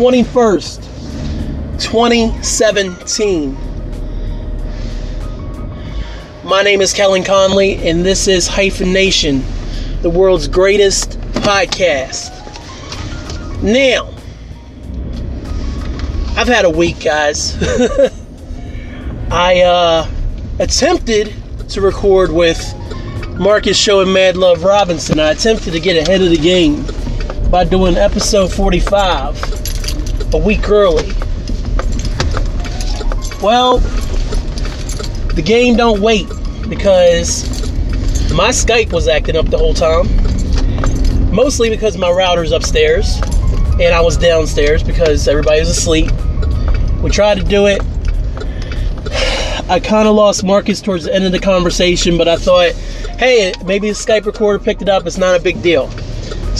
21st, 2017. My name is Kellen Conley, and this is Hyphen Nation, the world's greatest podcast. Now, I've had a week, guys. I uh, attempted to record with Marcus Show and Mad Love Robinson. I attempted to get ahead of the game by doing episode 45 a week early. Well, the game don't wait because my Skype was acting up the whole time. Mostly because my router's upstairs and I was downstairs because everybody was asleep. We tried to do it. I kind of lost Marcus towards the end of the conversation, but I thought, hey, maybe the Skype recorder picked it up. It's not a big deal.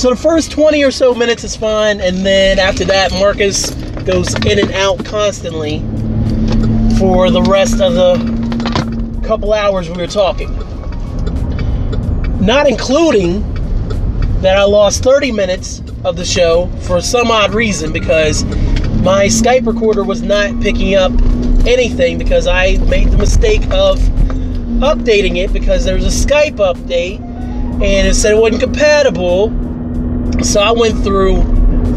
So the first 20 or so minutes is fine, and then after that, Marcus goes in and out constantly for the rest of the couple hours we were talking. Not including that I lost 30 minutes of the show for some odd reason because my Skype recorder was not picking up anything because I made the mistake of updating it because there was a Skype update and it said it wasn't compatible so I went through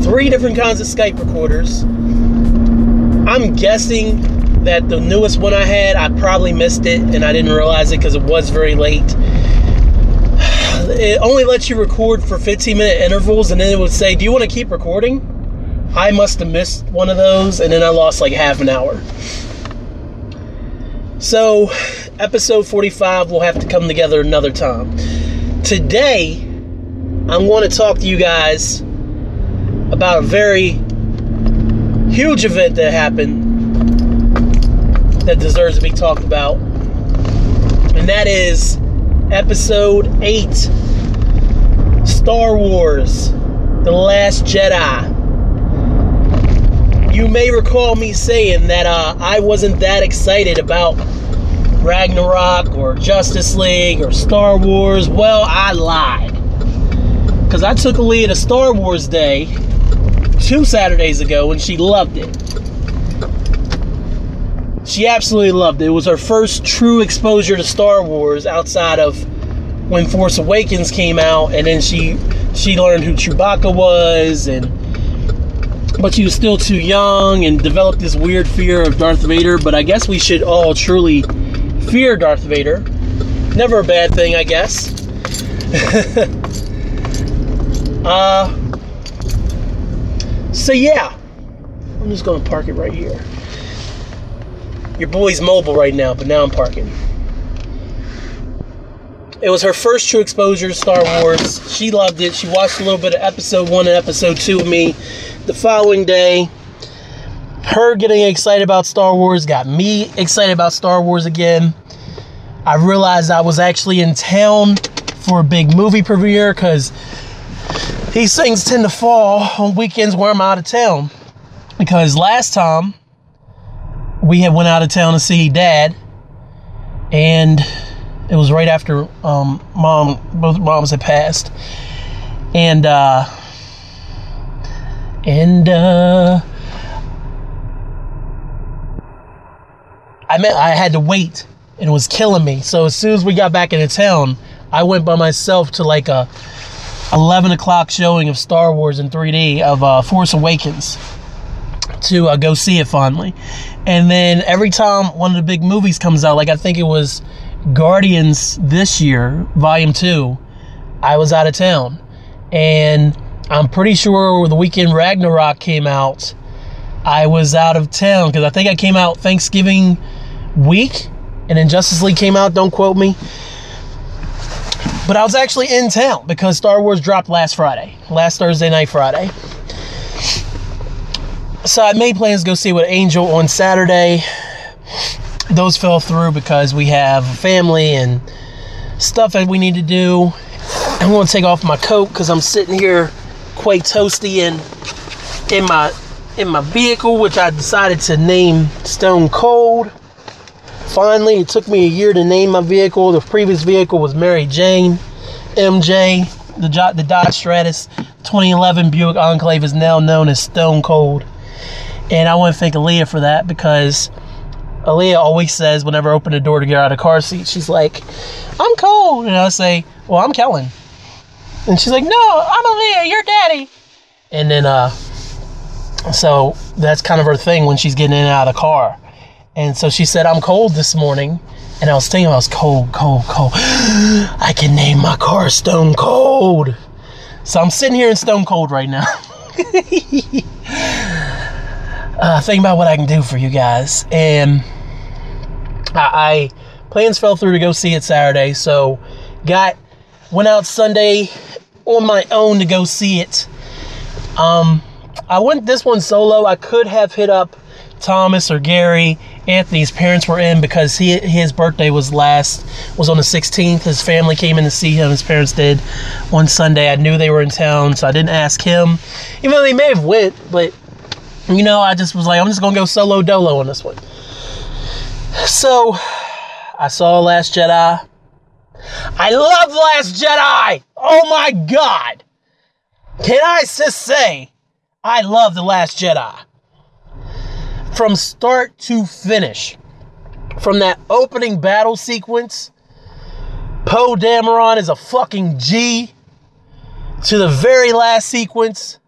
three different kinds of Skype recorders. I'm guessing that the newest one I had, I probably missed it and I didn't realize it because it was very late. It only lets you record for 15 minute intervals and then it would say, Do you want to keep recording? I must have missed one of those and then I lost like half an hour. So, episode 45 will have to come together another time. Today, I'm going to talk to you guys about a very huge event that happened that deserves to be talked about. And that is episode 8 Star Wars The Last Jedi. You may recall me saying that uh, I wasn't that excited about Ragnarok or Justice League or Star Wars. Well, I lied because I took Aaliyah to Star Wars Day two Saturdays ago and she loved it. She absolutely loved it. It was her first true exposure to Star Wars outside of when Force Awakens came out, and then she she learned who Chewbacca was, and but she was still too young and developed this weird fear of Darth Vader. But I guess we should all truly fear Darth Vader. Never a bad thing, I guess. Uh, so yeah, I'm just gonna park it right here. Your boy's mobile right now, but now I'm parking. It was her first true exposure to Star Wars. She loved it. She watched a little bit of episode one and episode two of me the following day. Her getting excited about Star Wars got me excited about Star Wars again. I realized I was actually in town for a big movie premiere because these things tend to fall on weekends where I'm out of town. Because last time we had went out of town to see dad, and it was right after um, mom, both moms had passed, and uh, and uh, I meant I had to wait, and it was killing me. So as soon as we got back into town, I went by myself to like a 11 o'clock showing of Star Wars in 3D of uh, Force Awakens to uh, go see it finally. And then every time one of the big movies comes out, like I think it was Guardians this year, Volume 2, I was out of town. And I'm pretty sure the weekend Ragnarok came out, I was out of town because I think I came out Thanksgiving week and then Justice League came out, don't quote me. But I was actually in town because Star Wars dropped last Friday, last Thursday night, Friday. so I made plans to go see with Angel on Saturday. Those fell through because we have family and stuff that we need to do. I'm to take off my coat because I'm sitting here quite toasty and in my in my vehicle, which I decided to name Stone Cold. Finally, it took me a year to name my vehicle. The previous vehicle was Mary Jane, MJ. The, the Dodge Stratus 2011 Buick Enclave is now known as Stone Cold. And I want to thank Aaliyah for that because Aaliyah always says, whenever I open the door to get out of car seat, she's like, I'm cold. And I say, Well, I'm Kellen. And she's like, No, I'm Aaliyah, you're daddy. And then, uh, so that's kind of her thing when she's getting in and out of the car. And so she said, I'm cold this morning. And I was thinking, I was cold, cold, cold. I can name my car Stone Cold. So I'm sitting here in Stone Cold right now. uh, thinking about what I can do for you guys. And I, I plans fell through to go see it Saturday. So got went out Sunday on my own to go see it. Um, I went this one solo. I could have hit up Thomas or Gary. Anthony's parents were in because he his birthday was last was on the 16th. His family came in to see him. His parents did one Sunday. I knew they were in town, so I didn't ask him, even though they may have went. But you know, I just was like, I'm just gonna go solo dolo on this one. So I saw Last Jedi. I love Last Jedi. Oh my God! Can I just say, I love the Last Jedi from start to finish. From that opening battle sequence, Poe Dameron is a fucking G. To the very last sequence,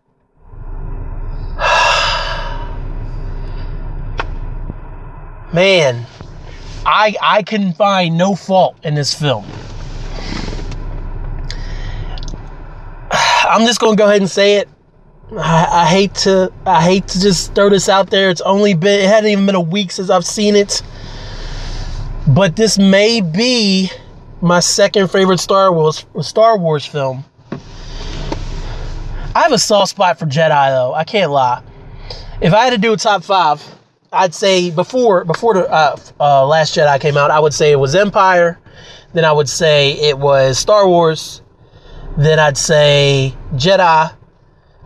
man, I I can find no fault in this film. I'm just gonna go ahead and say it. I, I, hate to I hate to just throw this out there. It's only been it hadn't even been a week since I've seen it. But this may be my second favorite Star Wars Star Wars film. I have a soft spot for Jedi though. I can't lie. If I had to do a top five, I'd say before before the uh, uh, Last Jedi came out, I would say it was Empire. Then I would say it was Star Wars. Then I'd say Jedi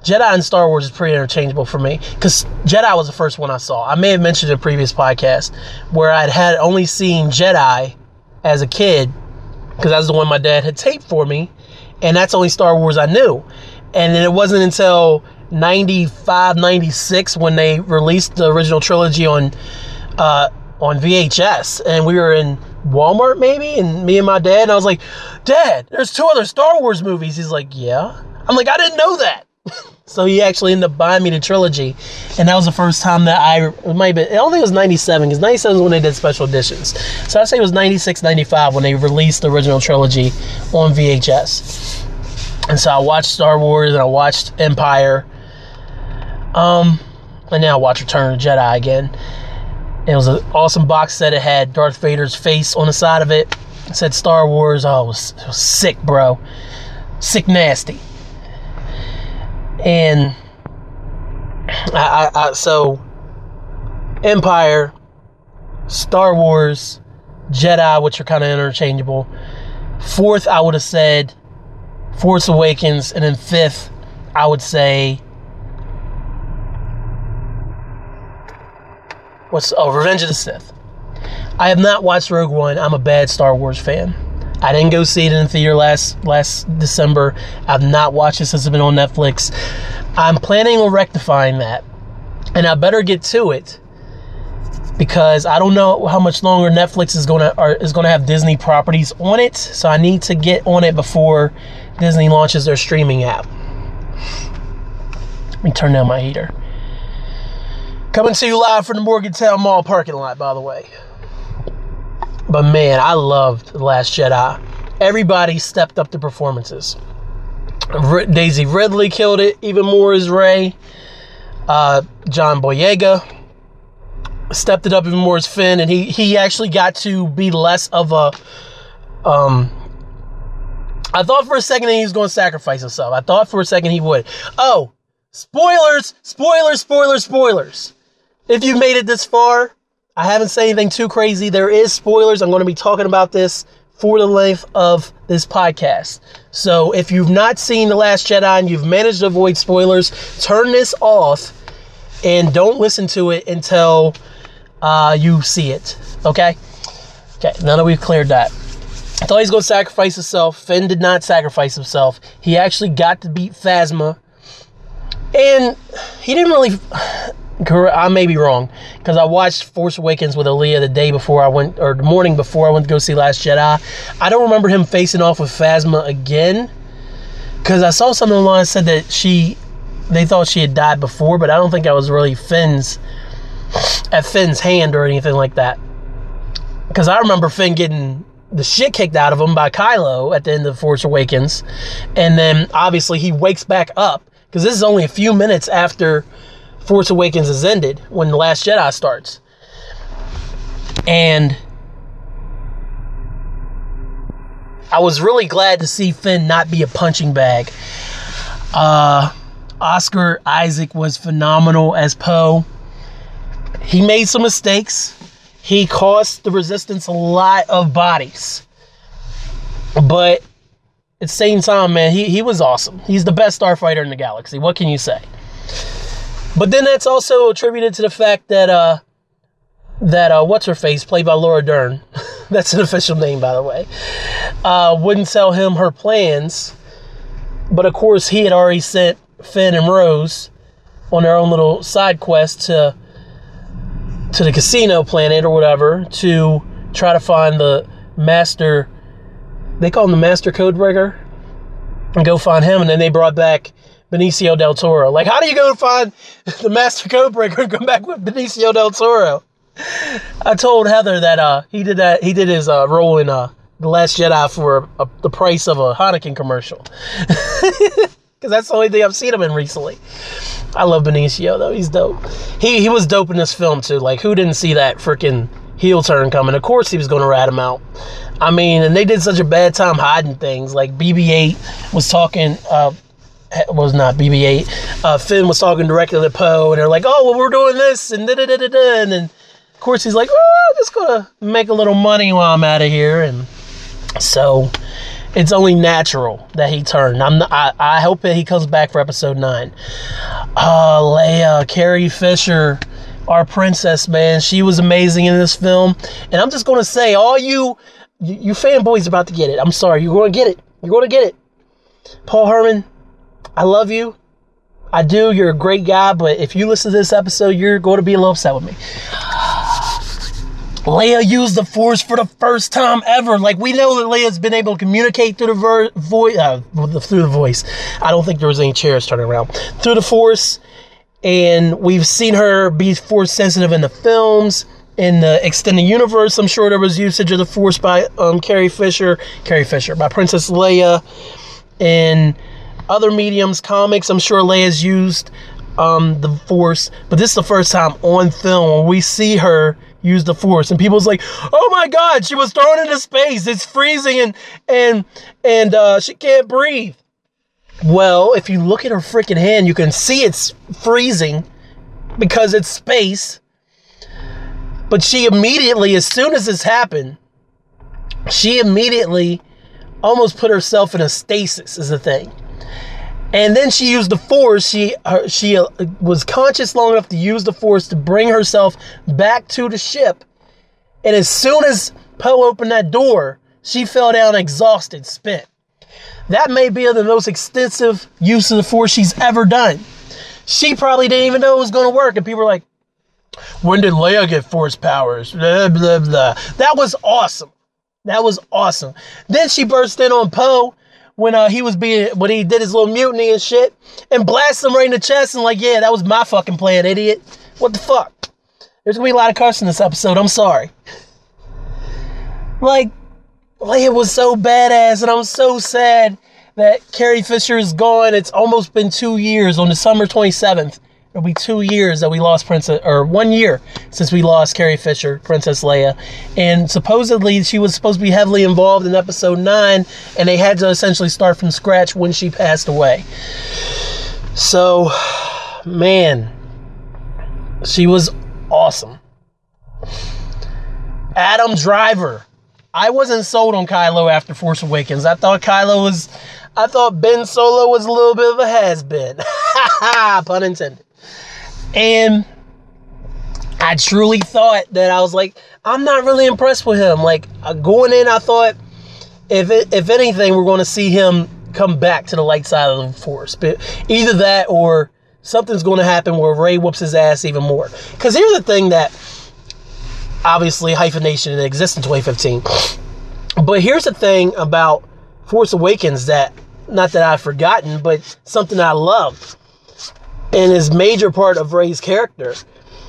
Jedi and Star Wars is pretty interchangeable for me because Jedi was the first one I saw. I may have mentioned in a previous podcast where I'd had only seen Jedi as a kid because that's the one my dad had taped for me, and that's only Star Wars I knew. And then it wasn't until 95, 96 when they released the original trilogy on uh, on VHS, and we were in Walmart maybe, and me and my dad, and I was like, "Dad, there's two other Star Wars movies." He's like, "Yeah." I'm like, "I didn't know that." So he actually ended up buying me the trilogy, and that was the first time that I it might be. I don't think it was '97 because '97 is when they did special editions. So I say it was '96, '95 when they released the original trilogy on VHS. And so I watched Star Wars and I watched Empire. Um, and now I watch Return of the Jedi again. It was an awesome box set. It had Darth Vader's face on the side of it. It said Star Wars. Oh, it was, it was sick, bro. Sick nasty and I, I, I, so Empire, Star Wars, Jedi, which are kind of interchangeable. Fourth, I would have said Force Awakens, and then fifth, I would say what's oh Revenge of the Sith. I have not watched Rogue One. I'm a bad Star Wars fan. I didn't go see it in the theater last last December. I've not watched it since it's been on Netflix. I'm planning on rectifying that, and I better get to it because I don't know how much longer Netflix is gonna is gonna have Disney properties on it. So I need to get on it before Disney launches their streaming app. Let me turn down my heater. Coming to you live from the Morgantown Mall parking lot, by the way. But man, I loved The Last Jedi. Everybody stepped up the performances. Daisy Ridley killed it even more as Rey. Uh, John Boyega stepped it up even more as Finn, and he he actually got to be less of a. Um, I thought for a second that he was going to sacrifice himself. I thought for a second he would. Oh, spoilers, spoilers, spoilers, spoilers. If you've made it this far, I haven't said anything too crazy. There is spoilers. I'm going to be talking about this for the length of this podcast. So if you've not seen The Last Jedi and you've managed to avoid spoilers, turn this off and don't listen to it until uh, you see it. Okay? Okay, now that we've cleared that. I thought he was going to sacrifice himself. Finn did not sacrifice himself. He actually got to beat Phasma. And he didn't really. I may be wrong because I watched Force Awakens with Aaliyah the day before I went, or the morning before I went to go see Last Jedi. I don't remember him facing off with Phasma again because I saw something online said that she, they thought she had died before, but I don't think I was really Finn's at Finn's hand or anything like that. Because I remember Finn getting the shit kicked out of him by Kylo at the end of Force Awakens, and then obviously he wakes back up because this is only a few minutes after Force Awakens has ended when The Last Jedi starts. And I was really glad to see Finn not be a punching bag. Uh, Oscar Isaac was phenomenal as Poe. He made some mistakes. He cost the resistance a lot of bodies. But at the same time, man, he, he was awesome. He's the best starfighter in the galaxy. What can you say? But then that's also attributed to the fact that uh that uh what's her face played by Laura Dern. that's an official name by the way. Uh wouldn't tell him her plans. But of course he had already sent Finn and Rose on their own little side quest to to the casino planet or whatever to try to find the master they call him the master code breaker and go find him and then they brought back Benicio del Toro. Like, how do you go find the Master Codebreaker and come back with Benicio del Toro? I told Heather that uh, he did that. He did his uh, role in uh, the Last Jedi for a, the price of a Heineken commercial. Because that's the only thing I've seen him in recently. I love Benicio though. He's dope. He he was dope in this film too. Like, who didn't see that freaking heel turn coming? Of course, he was going to rat him out. I mean, and they did such a bad time hiding things. Like BB-8 was talking. Uh, was not BB-8. Uh, Finn was talking directly to Poe, and they're like, "Oh, well, we're doing this," and da da da da da, and then of course he's like, "Oh, I'm just gonna make a little money while I'm out of here," and so it's only natural that he turned. I'm not, I, I hope that he comes back for episode nine. Uh, Leia, Carrie Fisher, our princess, man, she was amazing in this film, and I'm just gonna say, all you you, you fanboys about to get it. I'm sorry, you're gonna get it. You're gonna get it. Paul Herman, I love you. I do. You're a great guy, but if you listen to this episode, you're going to be a little upset with me. Leia used the Force for the first time ever. Like we know that Leia's been able to communicate through the ver- voice, uh, through the voice. I don't think there was any chairs turning around through the Force, and we've seen her be Force sensitive in the films. In the extended universe, I'm sure there was usage of the Force by um, Carrie Fisher, Carrie Fisher, by Princess Leia, and other mediums, comics. I'm sure Leia's used um, the Force, but this is the first time on film we see her use the Force, and people's like, "Oh my God, she was thrown into space. It's freezing, and and and uh, she can't breathe." Well, if you look at her freaking hand, you can see it's freezing because it's space. But she immediately, as soon as this happened, she immediately almost put herself in a stasis, is the thing. And then she used the force. She her, she uh, was conscious long enough to use the force to bring herself back to the ship. And as soon as Poe opened that door, she fell down exhausted, spent. That may be the most extensive use of the force she's ever done. She probably didn't even know it was going to work, and people were like, "When did Leia get force powers?" Blah blah blah. That was awesome. That was awesome. Then she burst in on Poe when uh, he was being when he did his little mutiny and shit, and blast him right in the chest and like, yeah, that was my fucking plan, idiot. What the fuck? There's gonna be a lot of cursing in this episode. I'm sorry. Like, Leia was so badass, and I'm so sad that Carrie Fisher is gone. It's almost been two years on December 27th. It'll be two years that we lost Princess, or one year since we lost Carrie Fisher, Princess Leia. And supposedly she was supposed to be heavily involved in episode nine, and they had to essentially start from scratch when she passed away. So, man, she was awesome. Adam Driver. I wasn't sold on Kylo after Force Awakens. I thought Kylo was, I thought Ben Solo was a little bit of a has been. Pun intended. And I truly thought that I was like, I'm not really impressed with him. Like uh, going in, I thought if it, if anything, we're going to see him come back to the light side of the force. But either that or something's going to happen where Rey whoops his ass even more. Because here's the thing that obviously hyphenation didn't exist in 2015. But here's the thing about Force Awakens that not that I've forgotten, but something I love and is major part of Rey's character.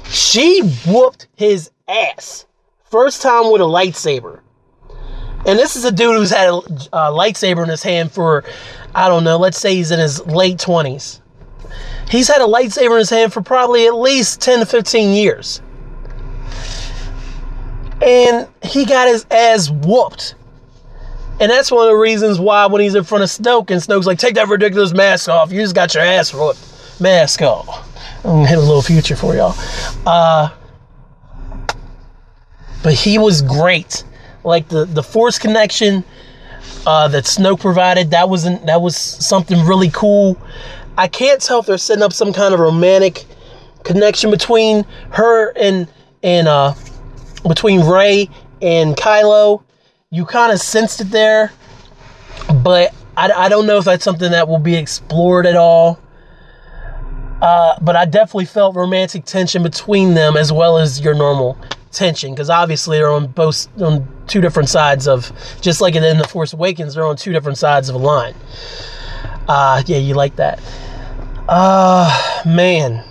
She whooped his ass. First time with a lightsaber. And this is a dude who's had a, a lightsaber in his hand for, I don't know, let's say he's in his late 20s. He's had a lightsaber in his hand for probably at least 10 to 15 years. And he got his ass whooped. And that's one of the reasons why when he's in front of Snoke and Snoke's like, take that ridiculous mask off. You just got your ass whooped. Mask off. I'm gonna hit a little future for y'all. Uh, but he was great. Like the the force connection uh, that Snoke provided, that wasn't that was something really cool. I can't tell if they're setting up some kind of romantic connection between her and and uh, between Rey and Kylo. You kind of sensed it there, but I, I don't know if that's something that will be explored at all. Uh, but I definitely felt romantic tension between them as well as your normal tension because obviously they're on both on two different sides of just like in the Force Awakens they're on two different sides of a line. Uh, yeah, you like that. Uh man.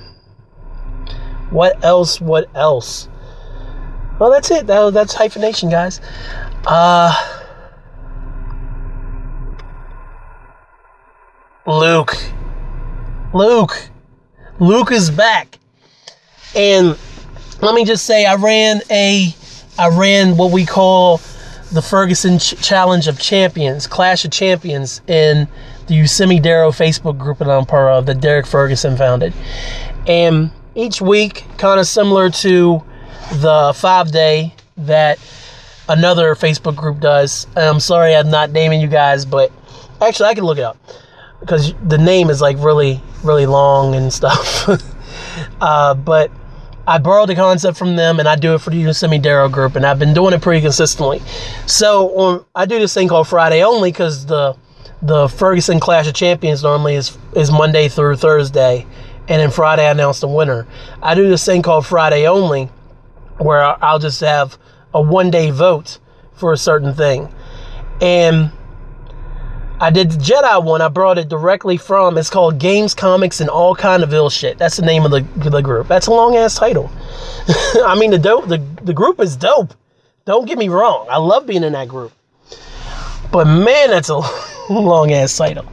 What else? What else? Well, that's it. That, that's hyphenation, guys. Uh, Luke. Luke. Luke is back. And let me just say I ran a I ran what we call the Ferguson Ch- Challenge of Champions, Clash of Champions in the Yosemite Darrow Facebook group that I'm part of that Derek Ferguson founded. And each week, kind of similar to the five day that another Facebook group does. I'm sorry I'm not naming you guys, but actually I can look it up because the name is like really, really long and stuff. uh, but I borrowed the concept from them and I do it for the Yosemite Darrow group and I've been doing it pretty consistently. So I do this thing called Friday only because the the Ferguson Clash of Champions normally is is Monday through Thursday, and then Friday I announce the winner. I do this thing called Friday only, where I'll just have a one day vote for a certain thing, and I did the Jedi one. I brought it directly from. It's called Games, Comics, and All Kind of Ill Shit. That's the name of the, the group. That's a long ass title. I mean, the dope. The, the group is dope. Don't get me wrong. I love being in that group. But man, that's a long ass title.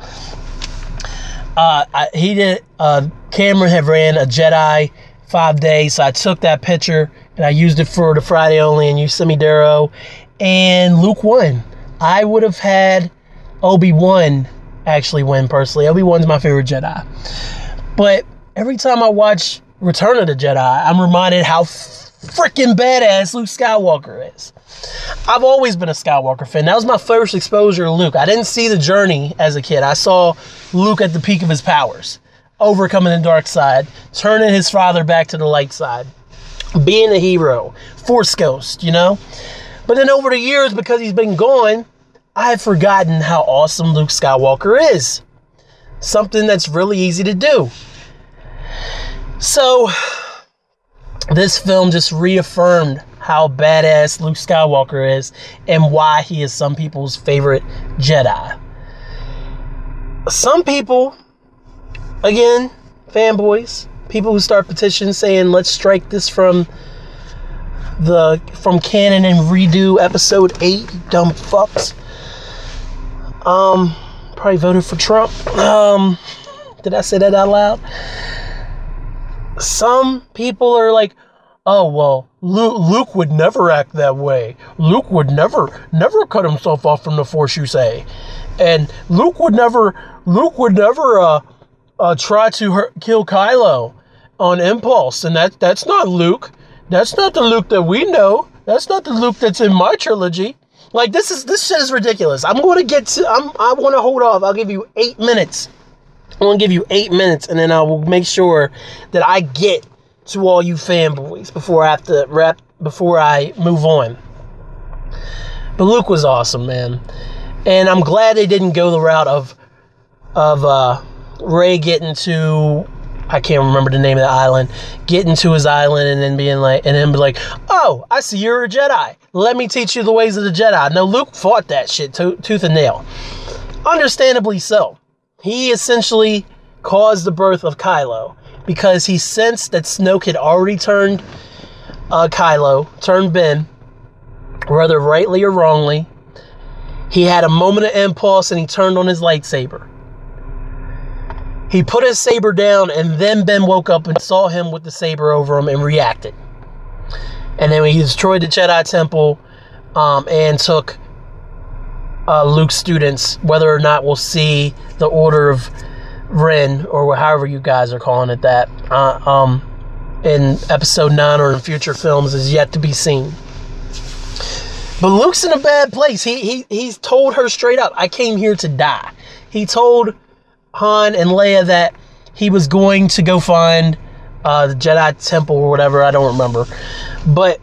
Uh, I, he did. Uh, Cameron had ran a Jedi five days, so I took that picture and I used it for the Friday only and Yosemite Darrow, and Luke won. I would have had Obi Wan actually win personally. Obi Wan's my favorite Jedi. But every time I watch Return of the Jedi, I'm reminded how freaking badass Luke Skywalker is. I've always been a Skywalker fan. That was my first exposure to Luke. I didn't see the journey as a kid. I saw Luke at the peak of his powers, overcoming the dark side, turning his father back to the light side, being a hero, Force Ghost, you know? But then over the years, because he's been gone, I had forgotten how awesome Luke Skywalker is. Something that's really easy to do. So, this film just reaffirmed how badass Luke Skywalker is and why he is some people's favorite Jedi. Some people, again, fanboys, people who start petitions saying, let's strike this from the from canon and redo episode 8 dumb fucks um, probably voted for Trump. Um, did I say that out loud? Some people are like, oh well, Luke, would never act that way. Luke would never, never cut himself off from the Force, you say, and Luke would never, Luke would never, uh, uh, try to hurt, kill Kylo on impulse, and that that's not Luke. That's not the Luke that we know. That's not the Luke that's in my trilogy. Like this is this shit is ridiculous. I'm going to get to. I'm. I want to hold off. I'll give you eight minutes. I'm to give you eight minutes, and then I will make sure that I get to all you fanboys before I have to wrap. Before I move on. But Luke was awesome, man, and I'm glad they didn't go the route of of uh, Rey getting to I can't remember the name of the island, getting to his island and then being like, and then be like, oh, I see you're a Jedi. Let me teach you the ways of the Jedi. Now, Luke fought that shit to- tooth and nail. Understandably so. He essentially caused the birth of Kylo because he sensed that Snoke had already turned uh, Kylo, turned Ben, whether rightly or wrongly. He had a moment of impulse and he turned on his lightsaber. He put his saber down, and then Ben woke up and saw him with the saber over him and reacted. And then he destroyed the Jedi Temple um, and took uh, Luke's students, whether or not we'll see the Order of Ren, or however you guys are calling it that, uh, um, in episode 9 or in future films, is yet to be seen. But Luke's in a bad place. He, he He's told her straight up, I came here to die. He told Han and Leia that he was going to go find uh, the Jedi Temple or whatever. I don't remember, but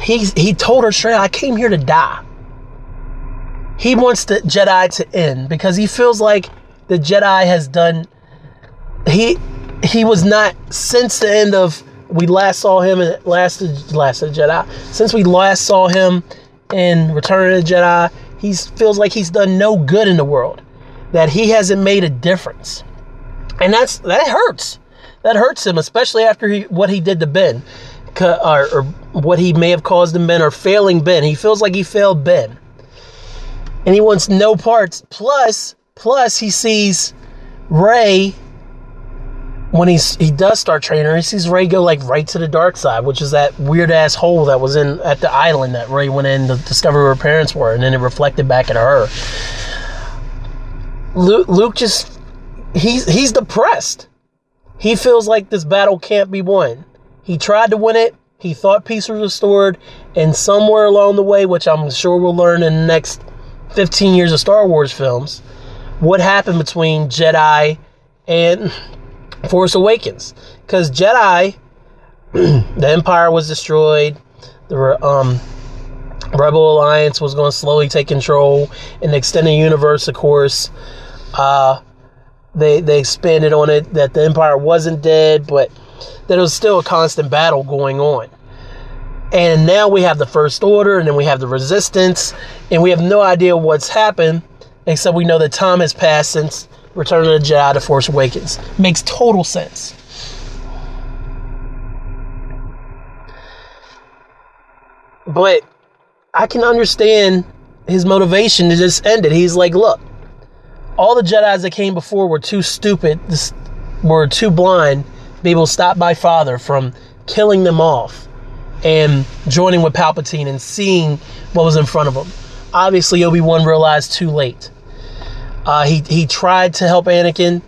he he told her straight, "I came here to die." He wants the Jedi to end because he feels like the Jedi has done. He he was not since the end of we last saw him in last last of Jedi. Since we last saw him in Return of the Jedi, he feels like he's done no good in the world that he hasn't made a difference. And that's that hurts. That hurts him, especially after he, what he did to Ben, or, or what he may have caused in Ben, or failing Ben. He feels like he failed Ben, and he wants no parts. Plus, plus he sees Rey when he's he does start training. He sees Rey go like right to the dark side, which is that weird ass hole that was in at the island that Rey went in to discover where her parents were, and then it reflected back at her. Luke, Luke just he's he's depressed. He feels like this battle can't be won. He tried to win it. He thought peace was restored, and somewhere along the way, which I'm sure we'll learn in the next 15 years of Star Wars films, what happened between Jedi and Force Awakens. Because Jedi, the Empire was destroyed. The um, Rebel Alliance was going to slowly take control. In the extended universe, of course, uh, they they expanded on it that the Empire wasn't dead, but that it was still a constant battle going on. And now we have the First Order, and then we have the Resistance, and we have no idea what's happened, except we know that time has passed since Return of the Jedi to Force Awakens. Makes total sense. But I can understand his motivation to just end it. He's like, look, all the Jedi's that came before were too stupid, were too blind to be able to stop my father from killing them off and joining with Palpatine and seeing what was in front of him. Obviously, Obi Wan realized too late. Uh, he he tried to help Anakin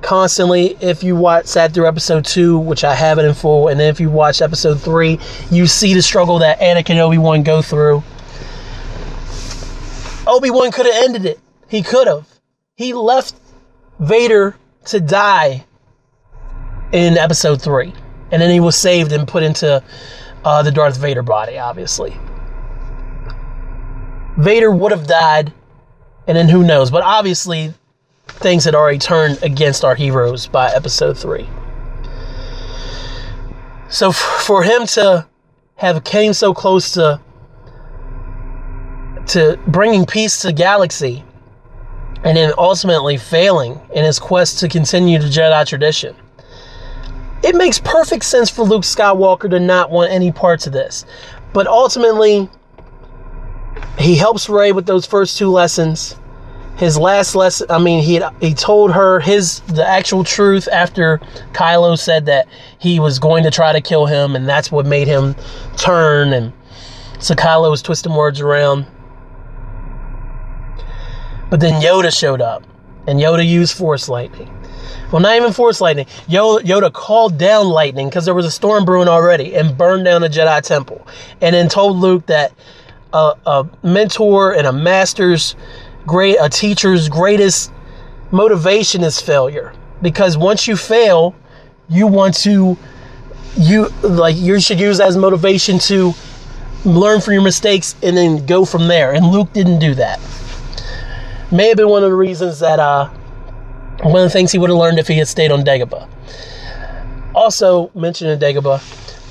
constantly. If you watch sat through episode two, which I have it in full, and then if you watch episode three, you see the struggle that Anakin and Obi Wan go through. Obi Wan could have ended it. He could have. He left Vader to die in episode three. And then he was saved and put into uh, the Darth Vader body, obviously. Vader would have died, and then who knows? But obviously, things had already turned against our heroes by episode three. So for him to have came so close to to bringing peace to the galaxy and then ultimately failing in his quest to continue the Jedi tradition. It makes perfect sense for Luke Skywalker to not want any parts of this. But ultimately, he helps Rey with those first two lessons. His last lesson, I mean, he he told her his the actual truth after Kylo said that he was going to try to kill him, and that's what made him turn. And so Kylo was twisting words around. But then Yoda showed up, and Yoda used Force Lightning. Well, not even Force lightning. Yoda, Yoda called down lightning because there was a storm brewing already and burned down the Jedi Temple. And then told Luke that a, a mentor and a master's great, a teacher's greatest motivation is failure. Because once you fail, you want to, you like, you should use as motivation to learn from your mistakes and then go from there. And Luke didn't do that. May have been one of the reasons that, uh, one of the things he would have learned if he had stayed on Dagobah. Also, mentioning Dagobah,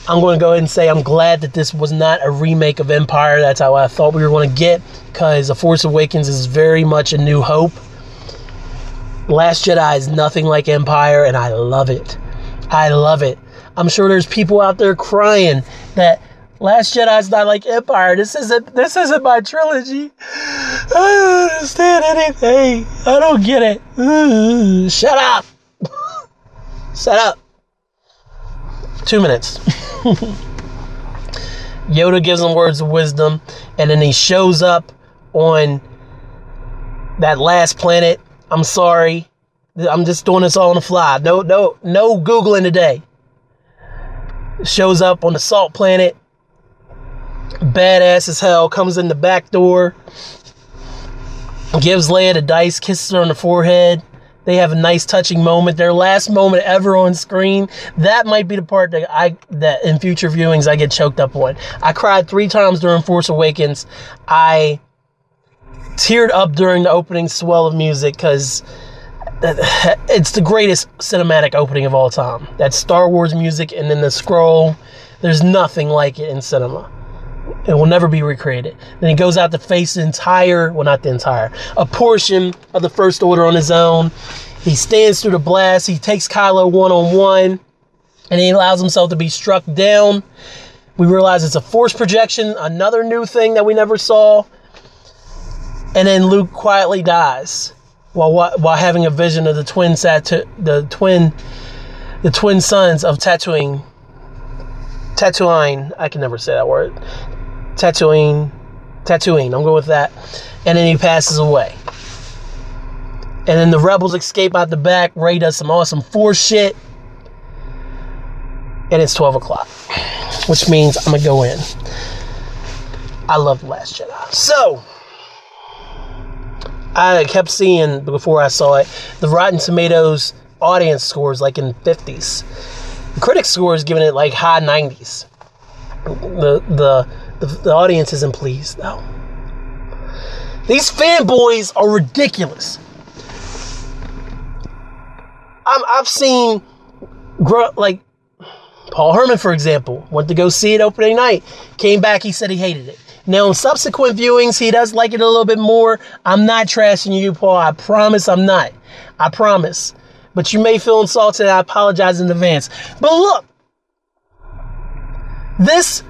I'm going to go ahead and say I'm glad that this was not a remake of Empire. That's how I thought we were going to get, because The Force Awakens is very much a new hope. Last Jedi is nothing like Empire, and I love it. I love it. I'm sure there's people out there crying that Last Jedi's not like Empire. This isn't this isn't my trilogy. I don't understand anything. I don't get it. shut up. shut up. Two minutes. Yoda gives him words of wisdom, and then he shows up on that last planet. I'm sorry. I'm just doing this all on the fly. No, no, no Googling today. Shows up on the salt planet badass as hell, comes in the back door, gives Leia the dice, kisses her on the forehead. They have a nice touching moment. Their last moment ever on screen. That might be the part that I that in future viewings I get choked up on. I cried three times during Force Awakens. I teared up during the opening swell of music because it's the greatest cinematic opening of all time. That Star Wars music and then the scroll. There's nothing like it in cinema. It will never be recreated. Then he goes out to face the entire, well, not the entire, a portion of the First Order on his own. He stands through the blast. He takes Kylo one on one, and he allows himself to be struck down. We realize it's a force projection, another new thing that we never saw. And then Luke quietly dies while while having a vision of the twin sat the twin the twin sons of Tatooine. Tatooine, I can never say that word. Tatooine, Tatooine. I'm going with that. And then he passes away. And then the rebels escape out the back. Rey does some awesome force shit. And it's 12 o'clock, which means I'm going to go in. I love The Last Jedi. So, I kept seeing before I saw it the Rotten Tomatoes audience scores like in 50s. The critic score is giving it like high 90s. The the the, the audience isn't pleased though. These fanboys are ridiculous. I'm, I've seen, like, Paul Herman, for example, went to go see it opening night. Came back, he said he hated it. Now, in subsequent viewings, he does like it a little bit more. I'm not trashing you, Paul. I promise I'm not. I promise. But you may feel insulted. I apologize in advance. But look, this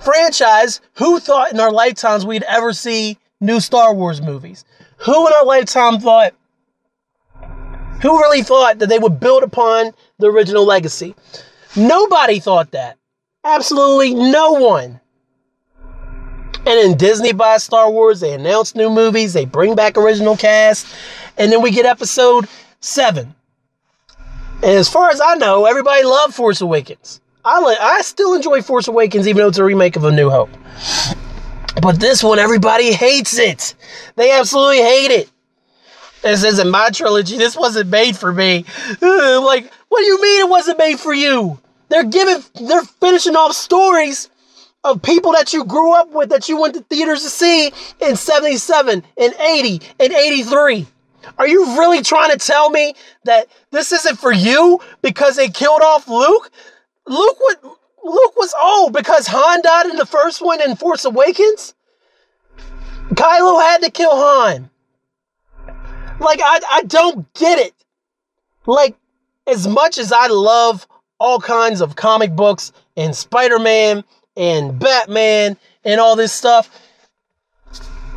franchise, who thought in our lifetimes we'd ever see new Star Wars movies? Who in our lifetime thought, who really thought that they would build upon the original legacy? Nobody thought that. Absolutely no one. And then Disney buys Star Wars, they announce new movies, they bring back original cast, and then we get episode seven. And as far as I know, everybody loved Force Awakens. I I still enjoy Force Awakens, even though it's a remake of A New Hope. But this one, everybody hates it. They absolutely hate it. This isn't my trilogy. This wasn't made for me. like, what do you mean it wasn't made for you? They're giving, they're finishing off stories of people that you grew up with that you went to theaters to see in 77 and 80 and 83. Are you really trying to tell me that this isn't for you because they killed off Luke? Luke would Luke was old because Han died in the first one in Force Awakens. Kylo had to kill Han. Like I I don't get it. Like as much as I love all kinds of comic books and Spider-Man and Batman and all this stuff,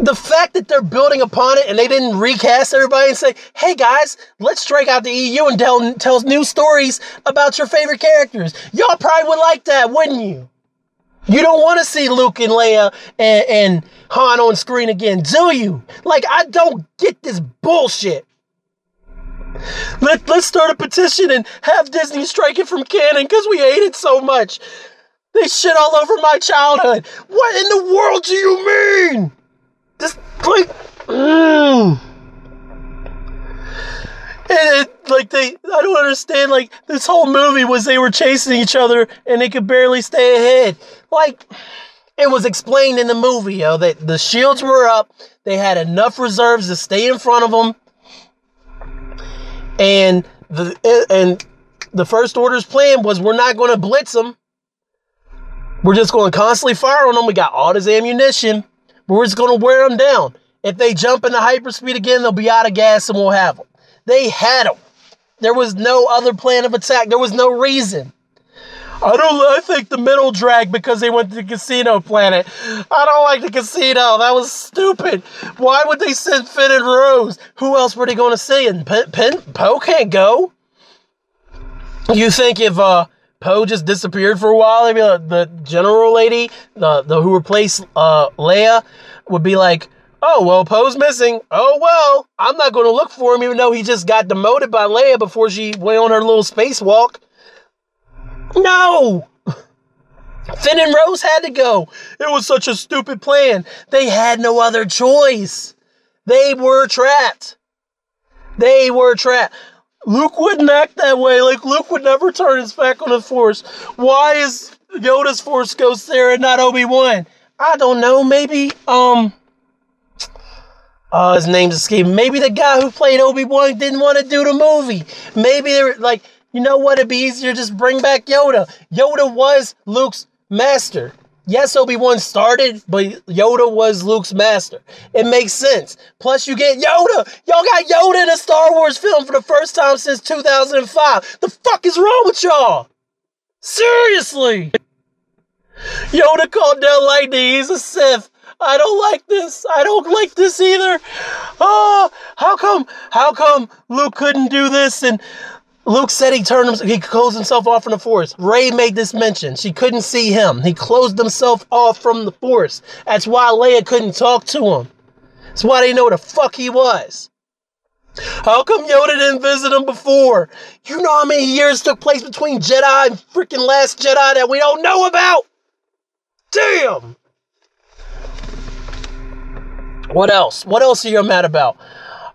the fact that they're building upon it and they didn't recast everybody and say, hey guys, let's strike out the EU and tell, tell new stories about your favorite characters. Y'all probably would like that, wouldn't you? You don't want to see Luke and Leia and, and Han on screen again, do you? Like, I don't get this bullshit. Let, let's start a petition and have Disney strike it from canon because we hate it so much. They shit all over my childhood. What in the world do you mean? Just like, mm. And it, like they, I don't understand. Like this whole movie was they were chasing each other and they could barely stay ahead. Like it was explained in the movie, yo, that the shields were up. They had enough reserves to stay in front of them, and the and the first order's plan was we're not going to blitz them. We're just going to constantly fire on them. We got all this ammunition. We're just going to wear them down. If they jump into hyperspeed again, they'll be out of gas and we'll have them. They had them. There was no other plan of attack. There was no reason. I don't. I think the middle drag because they went to the casino planet. I don't like the casino. That was stupid. Why would they send Finn and Rose? Who else were they going to send? Pen, Poe can't go. You think if uh Poe just disappeared for a while, maybe the, the general lady, the the who replaced uh Leia, would be like, oh well, Poe's missing. Oh well, I'm not going to look for him, even though he just got demoted by Leia before she went on her little spacewalk. No! Finn and Rose had to go. It was such a stupid plan. They had no other choice. They were trapped. They were trapped. Luke wouldn't act that way. Like, Luke would never turn his back on the Force. Why is Yoda's Force Ghost there and not Obi-Wan? I don't know. Maybe, um... Uh, his name's escaping. Maybe the guy who played Obi-Wan didn't want to do the movie. Maybe they like, you know what? It'd be easier just bring back Yoda. Yoda was Luke's master. Yes, Obi Wan started, but Yoda was Luke's master. It makes sense. Plus, you get Yoda. Y'all got Yoda in a Star Wars film for the first time since 2005. The fuck is wrong with y'all? Seriously. Yoda called down lightning. He's a Sith. I don't like this. I don't like this either. Oh, how come? How come Luke couldn't do this and Luke said he turned him, he closed himself off from the force. Rey made this mention. She couldn't see him. He closed himself off from the force. That's why Leia couldn't talk to him. That's why they know the fuck he was. How come Yoda didn't visit him before? You know how many years took place between Jedi and freaking Last Jedi that we don't know about? Damn! What else? What else are you mad about?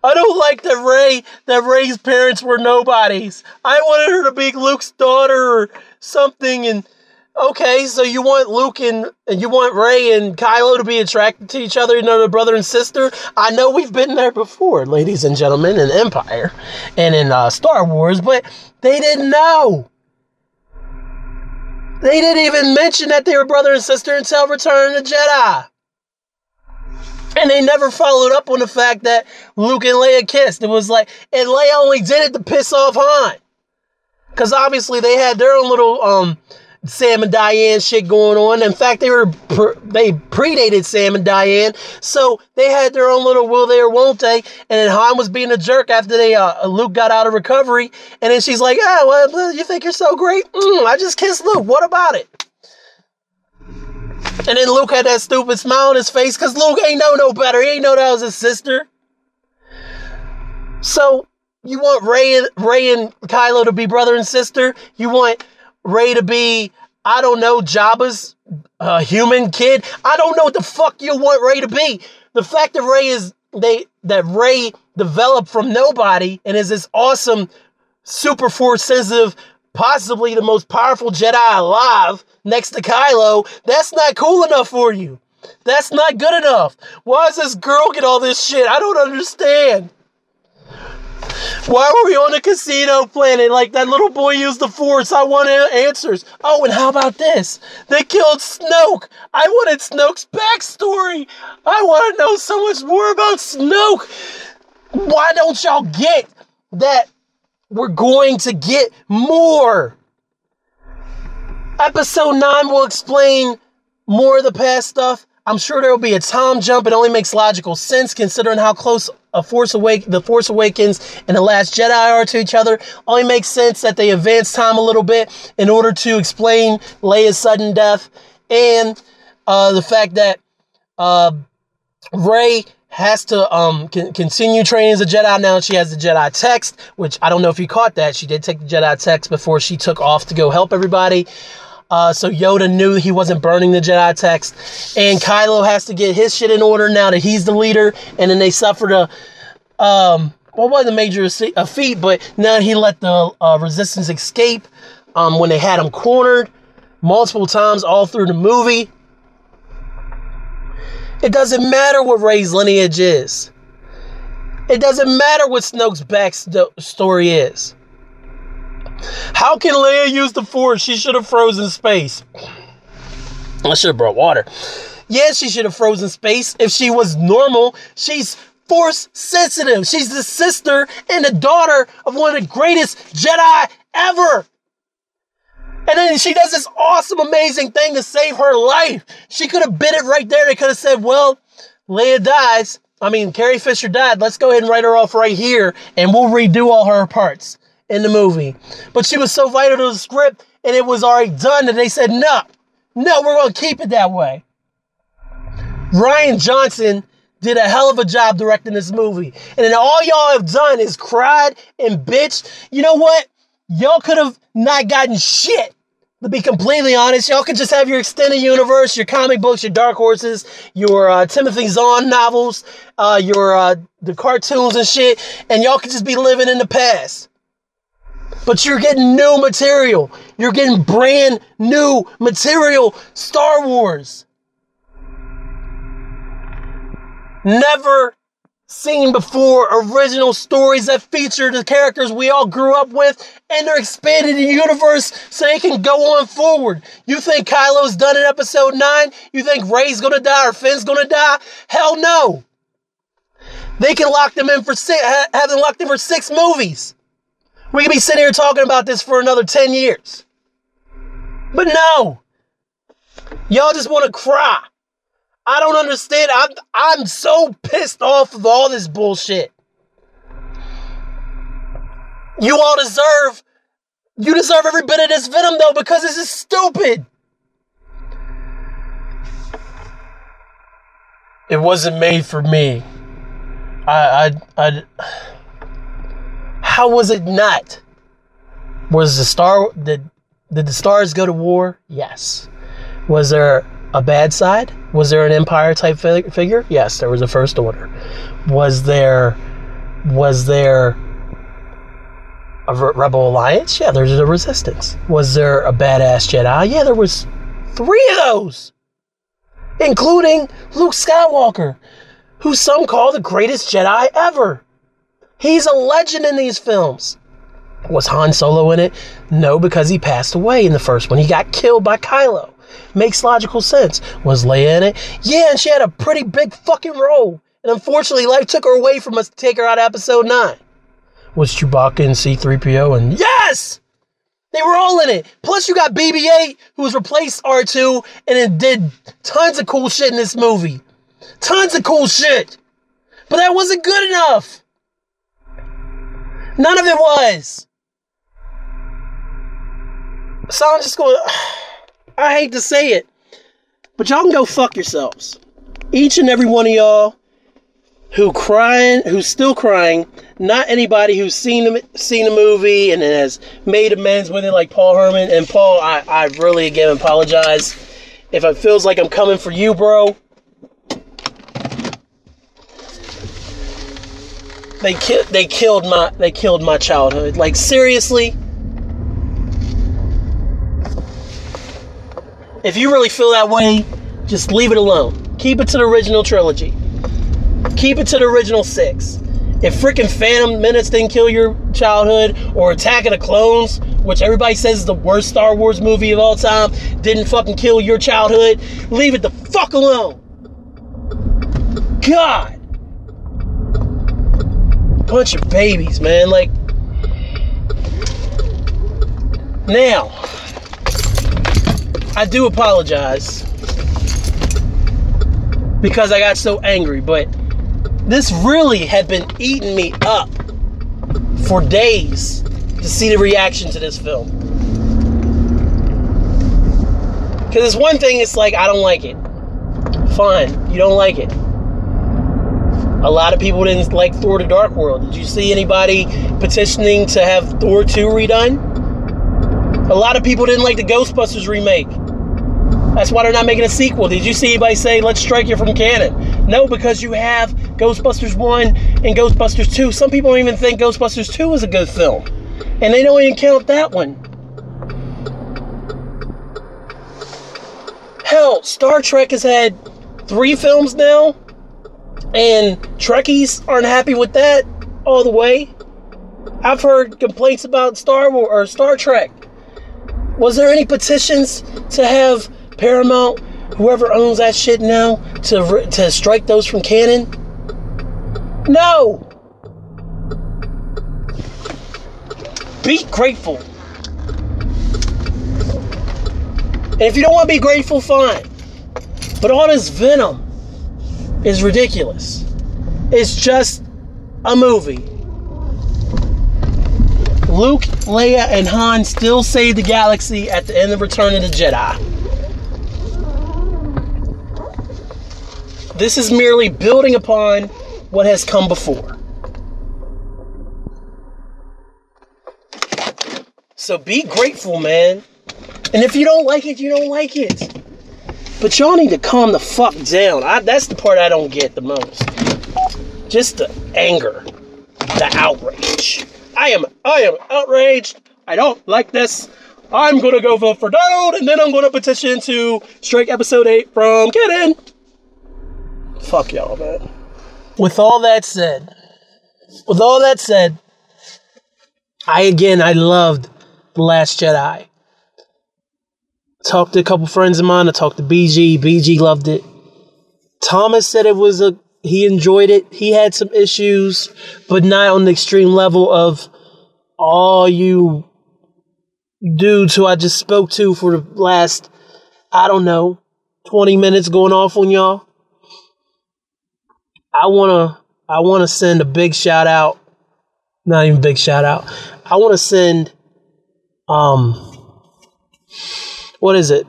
I don't like that Rey that Rey's parents were nobodies. I wanted her to be Luke's daughter or something and okay, so you want Luke and, and you want Rey and Kylo to be attracted to each other, you know, the brother and sister. I know we've been there before, ladies and gentlemen, in Empire and in uh, Star Wars, but they didn't know. They didn't even mention that they were brother and sister until Return of the Jedi. And they never followed up on the fact that Luke and Leia kissed. It was like, and Leia only did it to piss off Han. Because obviously they had their own little um, Sam and Diane shit going on. In fact, they were they predated Sam and Diane, so they had their own little will they or won't they. And then Han was being a jerk after they uh, Luke got out of recovery, and then she's like, "Ah, oh, well, you think you're so great? Mm, I just kissed Luke. What about it?" And then Luke had that stupid smile on his face because Luke ain't know no better. He ain't know that was his sister. So you want Rey, and Rey and Kylo to be brother and sister? You want Rey to be, I don't know, Jabba's uh, human kid? I don't know what the fuck you want Rey to be. The fact that Rey is they that Rey developed from nobody and is this awesome, super force sensitive, possibly the most powerful Jedi alive next to Kylo, that's not cool enough for you. That's not good enough. Why does this girl get all this shit? I don't understand. Why were we on a casino planet? Like that little boy used the force. I want answers. Oh, and how about this? They killed Snoke. I wanted Snoke's backstory. I want to know so much more about Snoke. Why don't y'all get that we're going to get more? Episode 9 will explain more of the past stuff. I'm sure there will be a time jump. It only makes logical sense considering how close a Force the Force Awakens and the Last Jedi are to each other. Only makes sense that they advance time a little bit in order to explain Leia's sudden death and uh, the fact that uh, Rey has to um con- continue training as a Jedi. Now she has the Jedi text, which I don't know if you caught that. She did take the Jedi text before she took off to go help everybody. Uh, so Yoda knew he wasn't burning the Jedi text, and Kylo has to get his shit in order now that he's the leader. And then they suffered a um, what wasn't a major a feat, but now he let the uh, Resistance escape um, when they had him cornered multiple times all through the movie. It doesn't matter what Rey's lineage is. It doesn't matter what Snoke's backstory is. How can Leia use the Force? She should have frozen space. I should have brought water. Yeah, she should have frozen space. If she was normal, she's force sensitive. She's the sister and the daughter of one of the greatest Jedi ever. And then she does this awesome, amazing thing to save her life. She could have bit it right there. They could have said, well, Leia dies. I mean, Carrie Fisher died. Let's go ahead and write her off right here and we'll redo all her parts in the movie. But she was so vital to the script and it was already done that they said, no, no, we're going to keep it that way. Rian Johnson did a hell of a job directing this movie. And then all y'all have done is cried and bitched. You know what? Y'all could have not gotten shit. To be completely honest, y'all could just have your extended universe, your comic books, your Dark Horses, your uh, Timothy Zahn novels, uh, your uh, the cartoons and shit, and y'all could just be living in the past. But you're getting new material. You're getting brand new material. Star Wars. Never seen before original stories that feature the characters we all grew up with and they're expanding the universe so they can go on forward. You think Kylo's done in episode 9? You think Rey's gonna die or Finn's gonna die? Hell no. They can lock them in for six, have them locked in for six movies. We can be sitting here talking about this for another 10 years. But no. Y'all just want to cry. I don't understand. I'm I'm so pissed off of all this bullshit. You all deserve you deserve every bit of this venom though because this is stupid. It wasn't made for me. I I I How was it not? Was the star did did the stars go to war? Yes. Was there a bad side? Was there an empire type figure? Yes, there was a first order. Was there was there a rebel alliance? Yeah, there's a resistance. Was there a badass Jedi? Yeah, there was three of those, including Luke Skywalker, who some call the greatest Jedi ever. He's a legend in these films. Was Han Solo in it? No, because he passed away in the first one. He got killed by Kylo. Makes logical sense. Was Leia in it? Yeah, and she had a pretty big fucking role. And unfortunately, life took her away from us to take her out of episode 9. Was Chewbacca and C3PO? And yes! They were all in it. Plus, you got BB 8, who's replaced R2 and it did tons of cool shit in this movie. Tons of cool shit. But that wasn't good enough. None of it was. So I'm just going. I hate to say it, but y'all can go fuck yourselves. Each and every one of y'all who crying, who's still crying, not anybody who's seen the seen the movie and has made amends with it, like Paul Herman. And Paul, I, I really again apologize if it feels like I'm coming for you, bro. They killed. They killed my. They killed my childhood. Like seriously. If you really feel that way, just leave it alone. Keep it to the original trilogy. Keep it to the original six. If freaking Phantom Menace didn't kill your childhood, or Attack of the Clones, which everybody says is the worst Star Wars movie of all time, didn't fucking kill your childhood, leave it the fuck alone. God. Bunch of babies, man. Like, now, I do apologize because I got so angry, but this really had been eating me up for days to see the reaction to this film. Because it's one thing, it's like, I don't like it. Fine, you don't like it. A lot of people didn't like Thor: The Dark World. Did you see anybody petitioning to have Thor 2 redone? A lot of people didn't like the Ghostbusters remake. That's why they're not making a sequel. Did you see anybody say, let's strike you from canon? No, because you have Ghostbusters 1 and Ghostbusters 2. Some people don't even think Ghostbusters 2 is a good film. And they don't even count that one. Hell, Star Trek has had three films now, and Trekkies aren't happy with that all the way. I've heard complaints about Star Wars or Star Trek. Was there any petitions to have Paramount, whoever owns that shit now, to to strike those from canon? No. Be grateful. And if you don't want to be grateful, fine. But all this venom is ridiculous. It's just a movie. Luke, Leia, and Han still save the galaxy at the end of Return of the Jedi. This is merely building upon what has come before. So be grateful, man. And if you don't like it, you don't like it. But y'all need to calm the fuck down. I, that's the part I don't get the most. Just the anger, the outrage. I am, I am outraged. I don't like this. I'm gonna go vote for Donald, and then I'm gonna petition to strike episode 8 from canon. Fuck y'all, man. With all that said, with all that said, I again I loved The Last Jedi. Talked to a couple friends of mine. I talked to BG. BG loved it. Thomas said it was a he enjoyed it. He had some issues, but not on the extreme level of all you dudes who I just spoke to for the last I don't know 20 minutes going off on y'all. I wanna I wanna send a big shout out. Not even big shout out. I wanna send um what is it?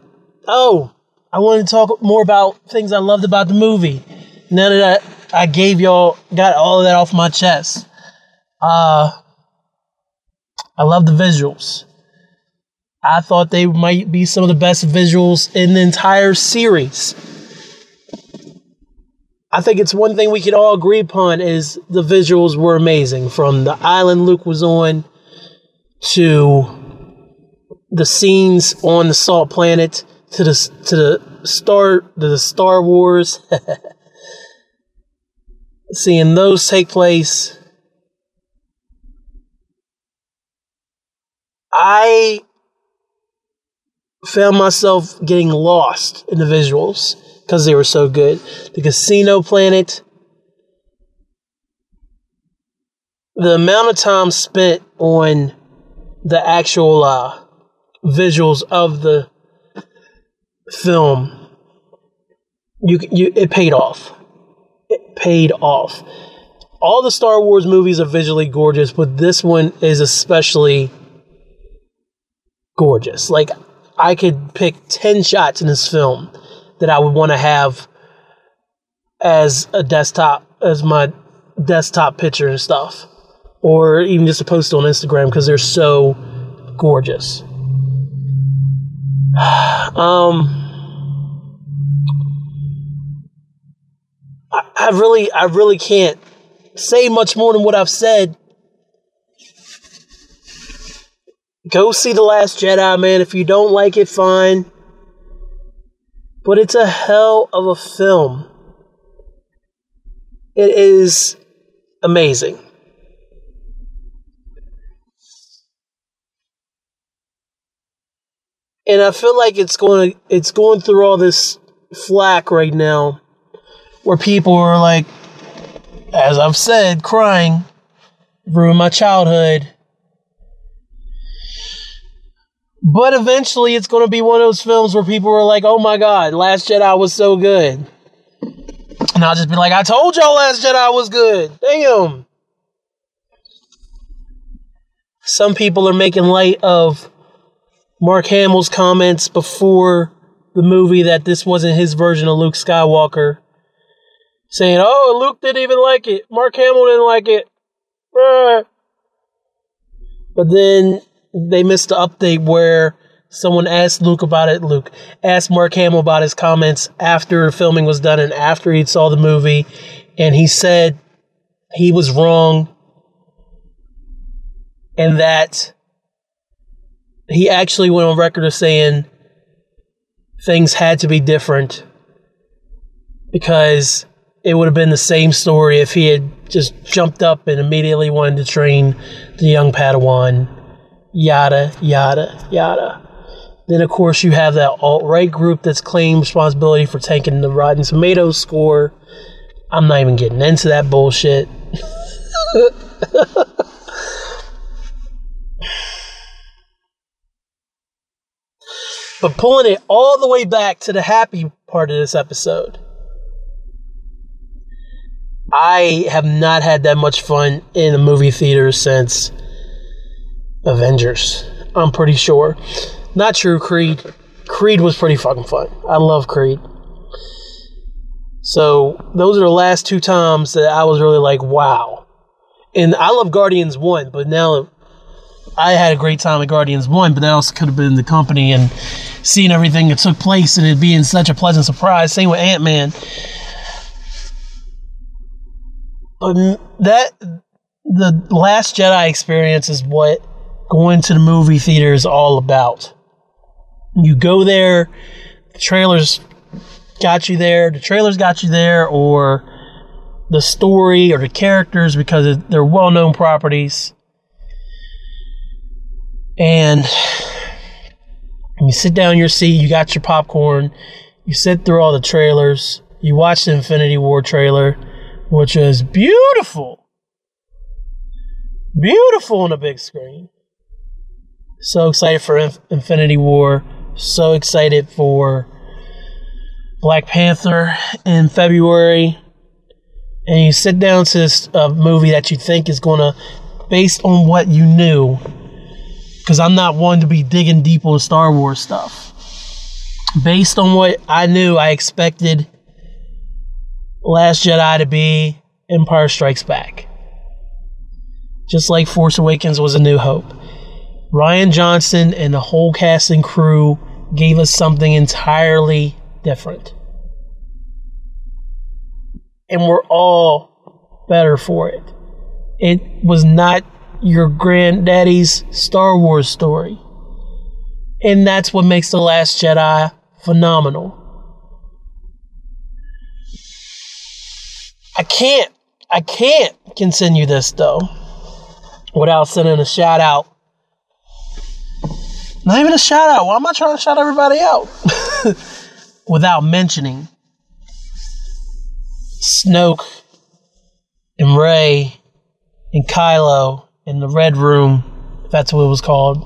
Oh, I wanted to talk more about things I loved about the movie. Now that I, I gave y'all got all of that off my chest. Uh I love the visuals. I thought they might be some of the best visuals in the entire series. I think it's one thing we can all agree upon is the visuals were amazing from the island Luke was on to the scenes on the salt planet to the to the star to the Star Wars. Seeing those take place. I found myself getting lost in the visuals because they were so good. The Casino Planet, the amount of time spent on the actual uh, visuals of the film, you you it paid off. It paid off. All the Star Wars movies are visually gorgeous, but this one is especially gorgeous. Like I could pick 10 shots in this film that I would want to have as a desktop, as my desktop picture and stuff. Or even just a post on Instagram because they're so gorgeous. Um, I, really, I really can't say much more than what I've said. Go see The Last Jedi, man. If you don't like it, fine but it's a hell of a film. It is amazing. And I feel like it's going to, it's going through all this flack right now where people are like as I've said crying ruined my childhood But eventually, it's going to be one of those films where people are like, "Oh my God, Last Jedi was so good," and I'll just be like, "I told y'all Last Jedi was good." Damn. Some people are making light of Mark Hamill's comments before the movie that this wasn't his version of Luke Skywalker. saying, "Oh, Luke didn't even like it. Mark Hamill didn't like it." But then they missed the update where someone asked Luke about it. Luke asked Mark Hamill about his comments after filming was done and after he saw the movie, and he said he was wrong and that he actually went on record as saying things had to be different because it would have been the same story if he had just jumped up and immediately wanted to train the young Padawan. Yada, yada, yada. Then, of course, you have that alt right group that's claimed responsibility for tanking the Rotten Tomatoes score. I'm not even getting into that bullshit. but pulling it all the way back to the happy part of this episode. I have not had that much fun in a movie theater since Avengers. I'm pretty sure. Not true, Creed. Creed was pretty fucking fun. I love Creed. So those are the last two times that I was really like, wow. And I love Guardians 1, but now I had a great time at Guardians 1, but that also could have been the company and seeing everything that took place and it being such a pleasant surprise. Same with Ant Man. But um, that the Last Jedi experience is what going to the movie theater is all about. You go there, the trailers got you there, the trailers got you there, or the story or the characters because they're well known properties. And you sit down in your seat, you got your popcorn, you sit through all the trailers, you watch the Infinity War trailer which is beautiful. Beautiful on a big screen. So excited for Inf- Infinity War. So excited for Black Panther in February. And you sit down to this uh, movie that you think is going to, based on what you knew, because I'm not one to be digging deep on Star Wars stuff. Based on what I knew, I expected Last Jedi to be Empire Strikes Back. Just like Force Awakens was A New Hope. Rian Johnson and the whole cast and crew gave us something entirely different. And we're all better for it. It was not your granddaddy's Star Wars story. And that's what makes The Last Jedi phenomenal. I can't, I can't continue this though without sending a shout out. Not even a shout out. Why am I trying to shout everybody out? without mentioning Snoke and Rey and Kylo in the Red Room, that's what it was called,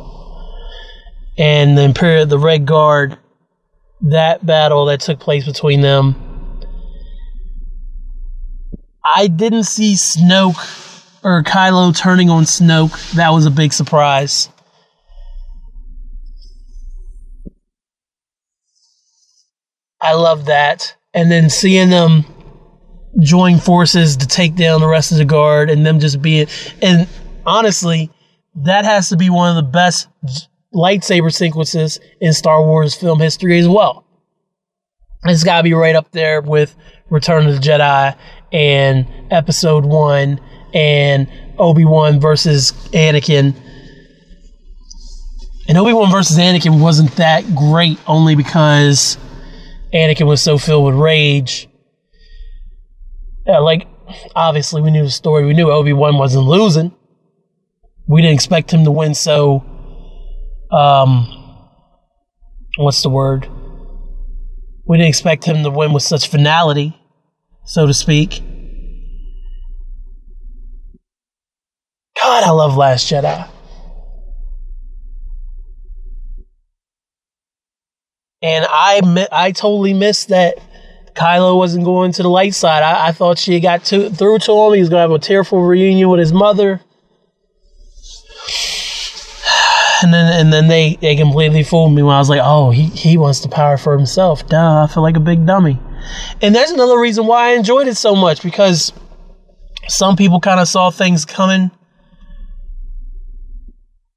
and the Imperial, the Red Guard, that battle that took place between them I didn't see Snoke or Kylo turning on Snoke. That was a big surprise. I love that. And then seeing them join forces to take down the rest of the guard and them just being and honestly, that has to be one of the best lightsaber sequences in Star Wars film history as well. It's got to be right up there with Return of the Jedi and Episode One and Obi Wan versus Anakin. And Obi Wan versus Anakin wasn't that great only because Anakin was so filled with rage. Yeah, like, obviously, we knew the story. We knew Obi Wan wasn't losing. We didn't expect him to win so. Um, what's the word? We didn't expect him to win with such finality so to speak. God, I love Last Jedi. And I I totally missed that Kylo wasn't going to the light side. I, I thought she got to, through to him. He was going to have a tearful reunion with his mother. And then and then they, they completely fooled me when I was like, oh, he, he wants the power for himself. Duh, I feel like a big dummy. And that's another reason why I enjoyed it so much because some people kind of saw things coming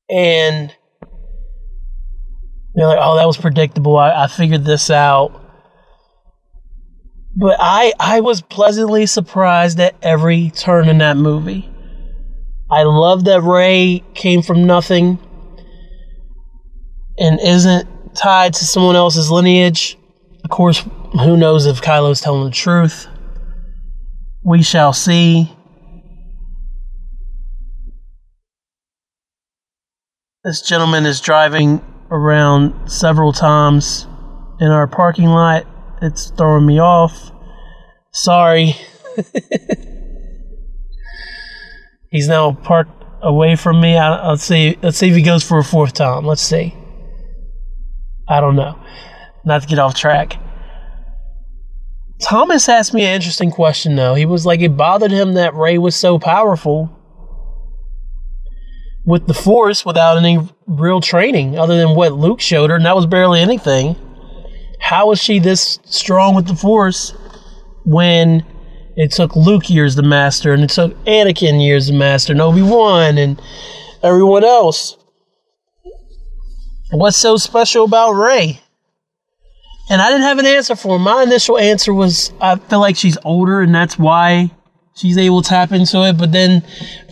and they're like, oh, that was predictable. I, I figured this out. But I, I was pleasantly surprised at every turn in that movie. I love that Rey came from nothing and isn't tied to someone else's lineage. Of course, who knows if Kylo's telling the truth? We shall see. This gentleman is driving around several times in our parking lot. It's throwing me off. Sorry. He's now parked away from me. I, let's see. Let's see if he goes for a fourth time. Let's see. I don't know. Not to get off track. Thomas asked me an interesting question, though. He was like, it bothered him that Rey was so powerful with the Force without any real training other than what Luke showed her, and that was barely anything. How is she this strong with the Force when it took Luke years to master, and it took Anakin years to master, and Obi Wan, and everyone else? What's so special about Rey? And I didn't have an answer for him. My initial answer was I feel like she's older, and that's why she's able to tap into it. But then,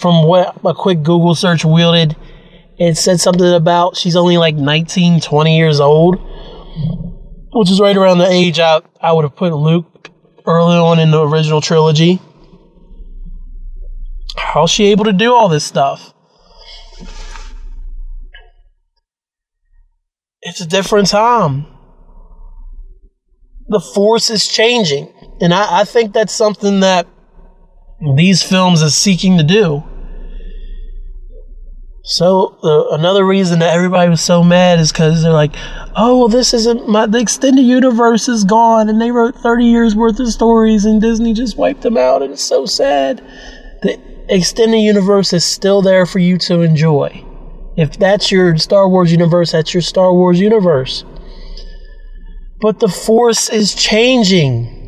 from what a quick Google search wielded, it said something about she's only like 19, 20 years old, which is right around the age I, I would have put Luke early on in the original trilogy. How's she able to do all this stuff? It's a different time. The force is changing. And I, I think that's something that these films are seeking to do. So uh, another reason that everybody was so mad is because they're like, "Oh, well, this isn't my the extended universe is gone, and they wrote thirty years worth of stories, and Disney just wiped them out, and it's so sad." The extended universe is still there for you to enjoy. If that's your Star Wars universe, that's your Star Wars universe. But the Force is changing.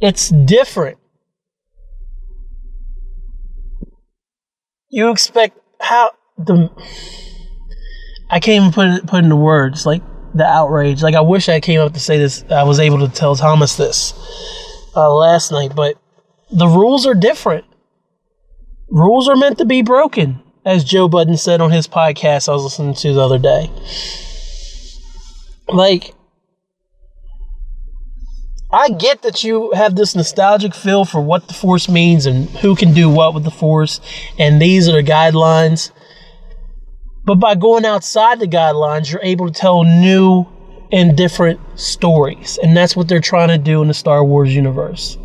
It's different. You expect how the I can't even put it put into words like the outrage. Like I wish I came up to say this. I was able to tell Thomas this uh, last night, but the rules are different. Rules are meant to be broken, as Joe Budden said on his podcast I was listening to the other day. Like I get that you have this nostalgic feel for what the Force means and who can do what with the Force, and these are the guidelines. But by going outside the guidelines, you're able to tell new and different stories. And that's what they're trying to do in the Star Wars universe.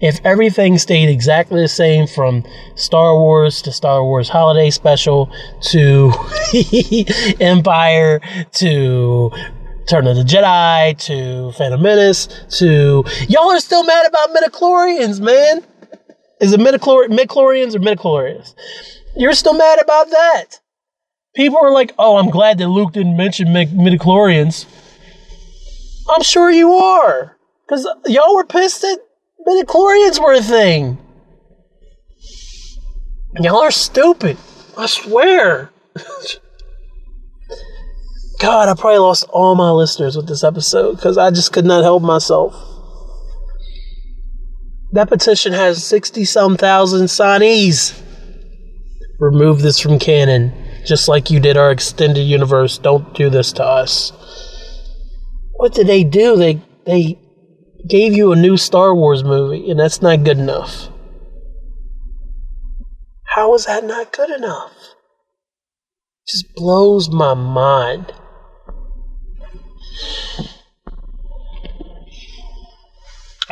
If everything stayed exactly the same from Star Wars to Star Wars Holiday Special to Empire to Turn of the Jedi to Phantom Menace to y'all are still mad about midichlorians, man. Is it midichlor- midichlorians or midichlorians? You're still mad about that. People are like, "Oh, I'm glad that Luke didn't mention midichlorians." I'm sure you are, because y'all were pissed that midichlorians were a thing. Y'all are stupid. I swear. God, I probably lost all my listeners with this episode because I just could not help myself. That petition has 60 some thousand signees. Remove this from canon, just like you did our extended universe. Don't do this to us. What did they do? They they gave you a new Star Wars movie, and that's not good enough. How is that not good enough? It just blows my mind.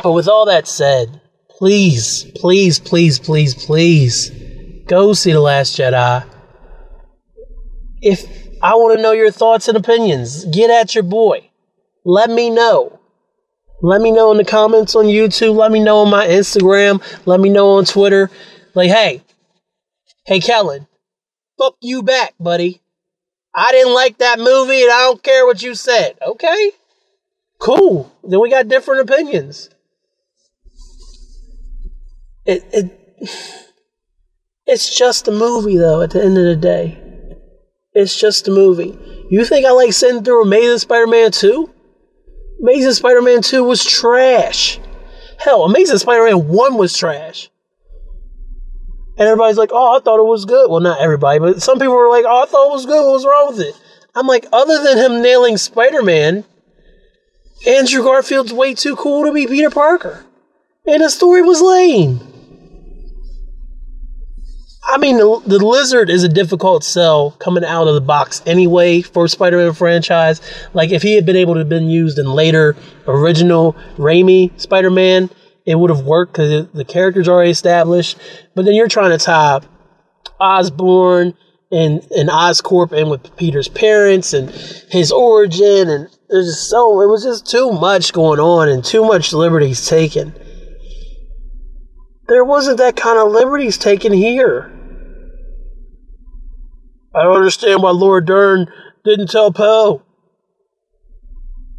But with all that said, please, please, please, please, please go see The Last Jedi. If I want to know your thoughts and opinions, get at your boy. Let me know. Let me know in the comments on YouTube. Let me know on my Instagram. Let me know on Twitter. Like, hey, hey, Kellen, fuck you back, buddy. I didn't like that movie and I don't care what you said. Okay? Cool. Then we got different opinions. It it it's just a movie though at the end of the day. It's just a movie. You think I like sitting through Amazing Spider-Man 2? Amazing Spider-Man 2 was trash. Hell, Amazing Spider-Man 1 was trash. And everybody's like, oh, I thought it was good. Well, not everybody, but some people were like, oh, I thought it was good. What was wrong with it? I'm like, other than him nailing Spider Man, Andrew Garfield's way too cool to be Peter Parker. And the story was lame. I mean, the, the, lizard is a difficult sell coming out of the box anyway for Spider-Man franchise. Like if he had been able to have been used in later original Raimi Spider-Man, it would have worked because the character's already established. But then you're trying to tie Osborn and, and Oscorp in with Peter's parents and his origin. And there's just so, it was just too much going on and too much liberties taken. There wasn't that kind of liberties taken here. I don't understand why Laura Dern didn't tell Poe.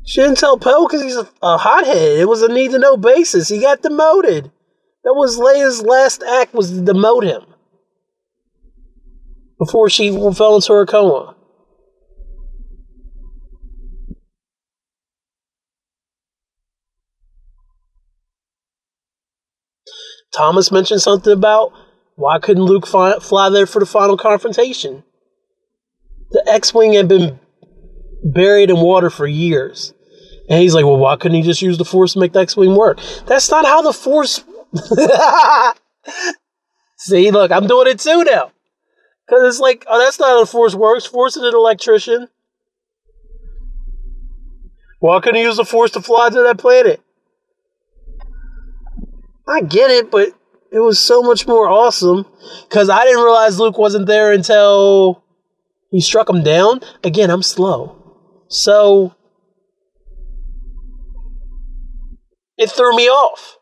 She didn't tell Poe because he's a, a, hothead. It was a need to know basis. He got demoted. That was Leia's last act was to demote him before she fell into her coma. Thomas mentioned something about why couldn't Luke fly, fly there for the final confrontation? The X-wing had been buried in water for years. And he's like, well, why couldn't he just use the force to make the X-Wing work? That's not how the force. See, look, I'm doing it too now. Because it's like, oh, that's not how the force works. Force is an electrician. Why couldn't he use the force to fly to that planet? I get it, but it was so much more awesome. Because I didn't realize Luke wasn't there until he struck him down. Again, I'm slow. So it threw me off.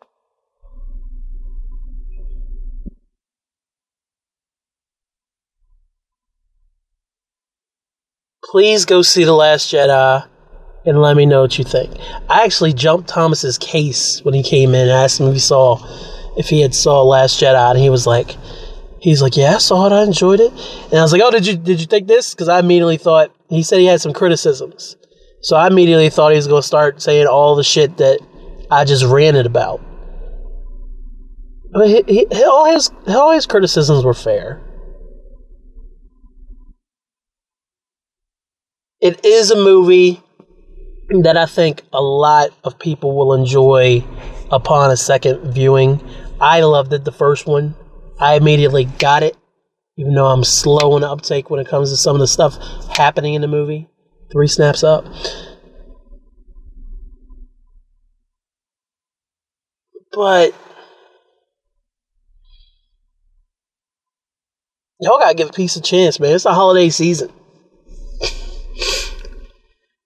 Please go see The Last Jedi and let me know what you think. I actually jumped Thomas's case when he came in and asked him if he saw if he had saw Last Jedi and he was like he's like, Yeah, I saw it, I enjoyed it. And I was like, Oh, did you did you think this? Because I immediately thought he said he had some criticisms. So I immediately thought he was to start saying all the shit that I just ranted about. But he, he, all his all his criticisms were fair. It is a movie that I think a lot of people will enjoy upon a second viewing. I loved it the first one. I immediately got it even though I'm slow in the uptake when it comes to some of the stuff happening in the movie. Three snaps up. But y'all gotta give peace a piece of chance, man. It's the holiday season.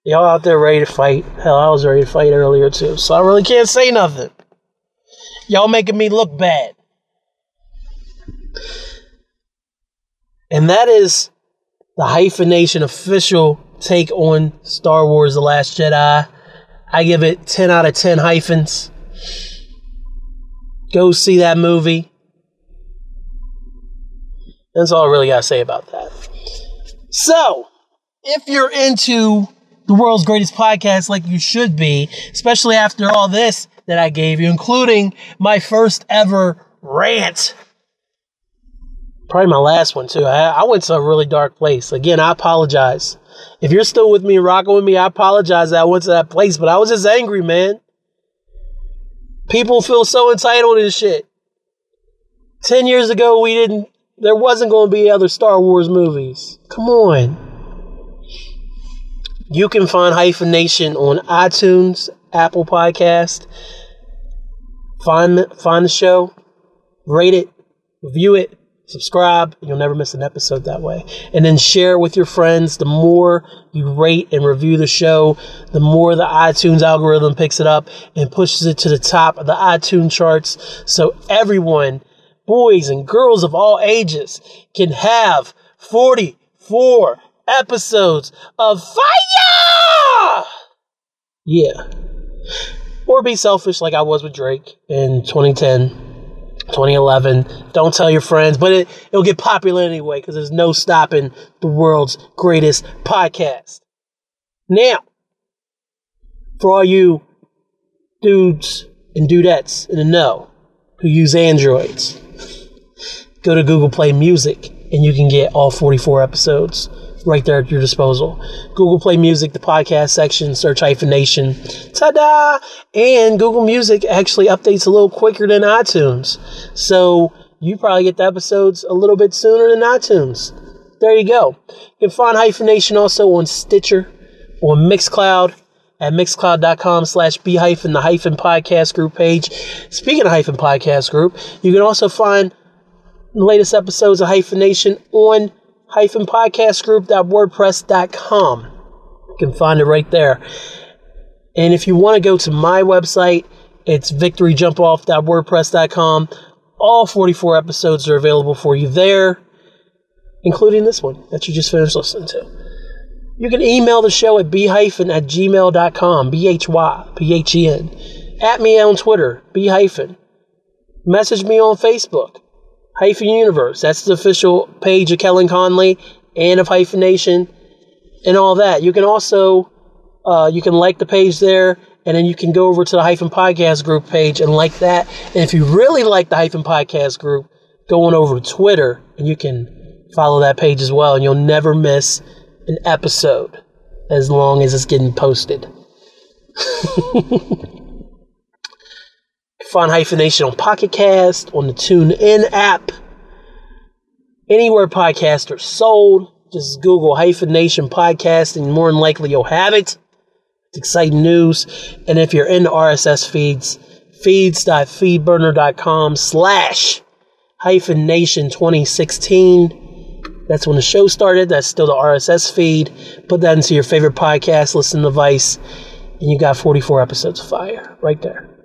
y'all out there ready to fight. Hell, I was ready to fight earlier too, so I really can't say nothing. Y'all making me look bad. And that is the hyphenation official take on Star Wars The Last Jedi. I give it 10 out of 10 hyphens. Go see that movie. That's all I really got to say about that. So, if you're into the world's greatest podcast like you should be, especially after all this that I gave you, including my first ever rant probably my last one too. I, I, went to a really dark place. Again, I apologize. If you're still with me, rocking with me, I apologize that I went to that place, but I was just angry, man. People feel so entitled and shit. Ten years ago, we didn't. There wasn't going to be other Star Wars movies. Come on. You can find Hyphenation on iTunes, Apple Podcast. Find find the show, rate it, review it subscribe. You'll never miss an episode that way. And then share with your friends. The more you rate and review the show, the more the iTunes algorithm picks it up and pushes it to the top of the iTunes charts. So everyone, boys and girls of all ages, can have 44 episodes of fire! Yeah. Or be selfish like I was with Drake in 2010, 2011. Don't tell your friends, but it, it'll get popular anyway because there's no stopping the world's greatest podcast. Now, for all you dudes and dudettes in the know who use Androids, go to Google Play Music and you can get all 44 episodes right there at your disposal. Google Play Music, the podcast section, search hyphenation. Ta da! And Google Music actually updates a little quicker than iTunes. So you probably get the episodes a little bit sooner than iTunes. There you go. You can find hyphenation also on Stitcher, on Mixcloud, at mixcloud.com slash b hyphen the hyphen podcast group page. Speaking of hyphen podcast group, you can also find the latest episodes of Hyphenation on hyphen podcastgroup.wordpress.com. You can find it right there. And if you want to go to my website, it's victoryjumpoff.wordpress.com. All 44 episodes are available for you there, including this one that you just finished listening to. You can email the show at b-hyphen at gmail.com, B-H-Y-P-H-E-N. At me on Twitter, b-hyphen. Message me on Facebook, Hyphen Universe. That's the official page of Kellen Conley and of Hyphenation and all that. You can also uh, you can like the page there, and then you can go over to the Hyphen Podcast Group page and like that. And if you really like the Hyphen Podcast Group, go on over to Twitter and you can follow that page as well, and you'll never miss an episode as long as it's getting posted. Find Hyphenation on Pocket Cast, on the TuneIn app, anywhere podcasts are sold. Just Google Hyphenation Podcast, and more than likely you'll have it. It's exciting news. And if you're in the RSS feeds, feeds.feedburner.com slash hyphenation 2016. That's when the show started. That's still the RSS feed. Put that into your favorite podcast listen device, and you got 44 episodes of fire right there.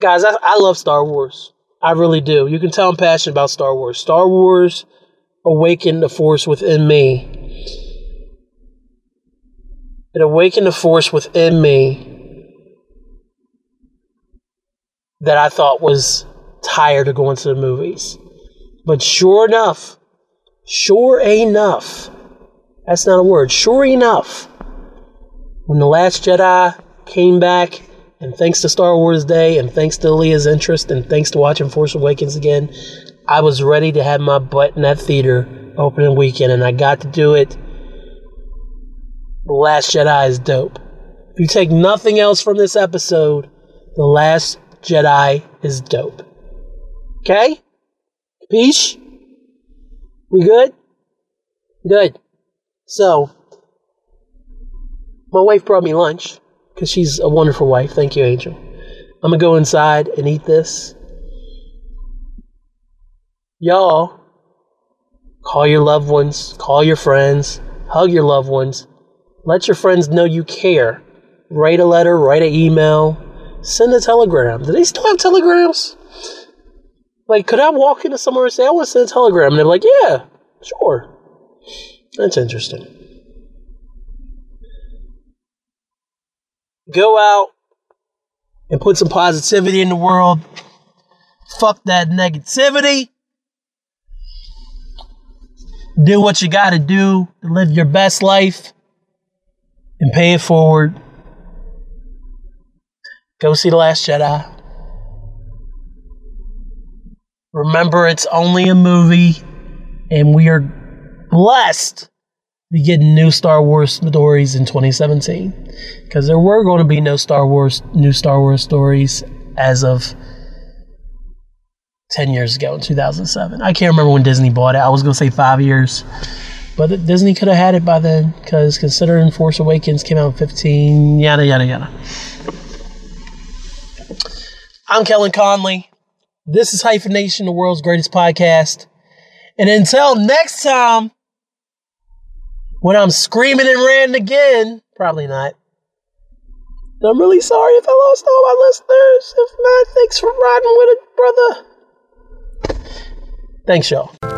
Guys, I, I love Star Wars. I really do. You can tell I'm passionate about Star Wars. Star Wars awakened the force within me. It awakened the force within me that I thought was tired of going to the movies. But sure enough, sure enough, that's not a word, sure enough, when The Last Jedi came back and thanks to Star Wars Day, and thanks to Leah's interest, and thanks to watching Force Awakens again, I was ready to have my butt in that theater opening weekend, and I got to do it. The Last Jedi is dope. If you take nothing else from this episode, The Last Jedi is dope. Okay? Peace? We good? Good. So, my wife brought me lunch because she's a wonderful wife. Thank you, Angel. I'm going to go inside and eat this. Y'all, call your loved ones, call your friends, hug your loved ones. Let your friends know you care. Write a letter, write an email, send a telegram. Do they still have telegrams? Like, could I walk into somewhere and say, I want to send a telegram? And they're like, yeah, sure. That's interesting. Go out and put some positivity in the world. Fuck that negativity. Do what you got to do to live your best life and pay it forward. Go see The Last Jedi. Remember, it's only a movie, and we are blessed be getting new Star Wars stories in 2017 because there were going to be no Star Wars new Star Wars stories as of 10 years ago in 2007. I can't remember when Disney bought it. I was going to say 5 years. But Disney could have had it by then cuz considering Force Awakens came out in 15 yada yada yada. I'm Kellen Conley. This is Hyphenation, the world's greatest podcast. And until next time, when I'm screaming and ranting again, probably not. I'm really sorry if I lost all my listeners. If not, thanks for riding with it, brother. Thanks, y'all.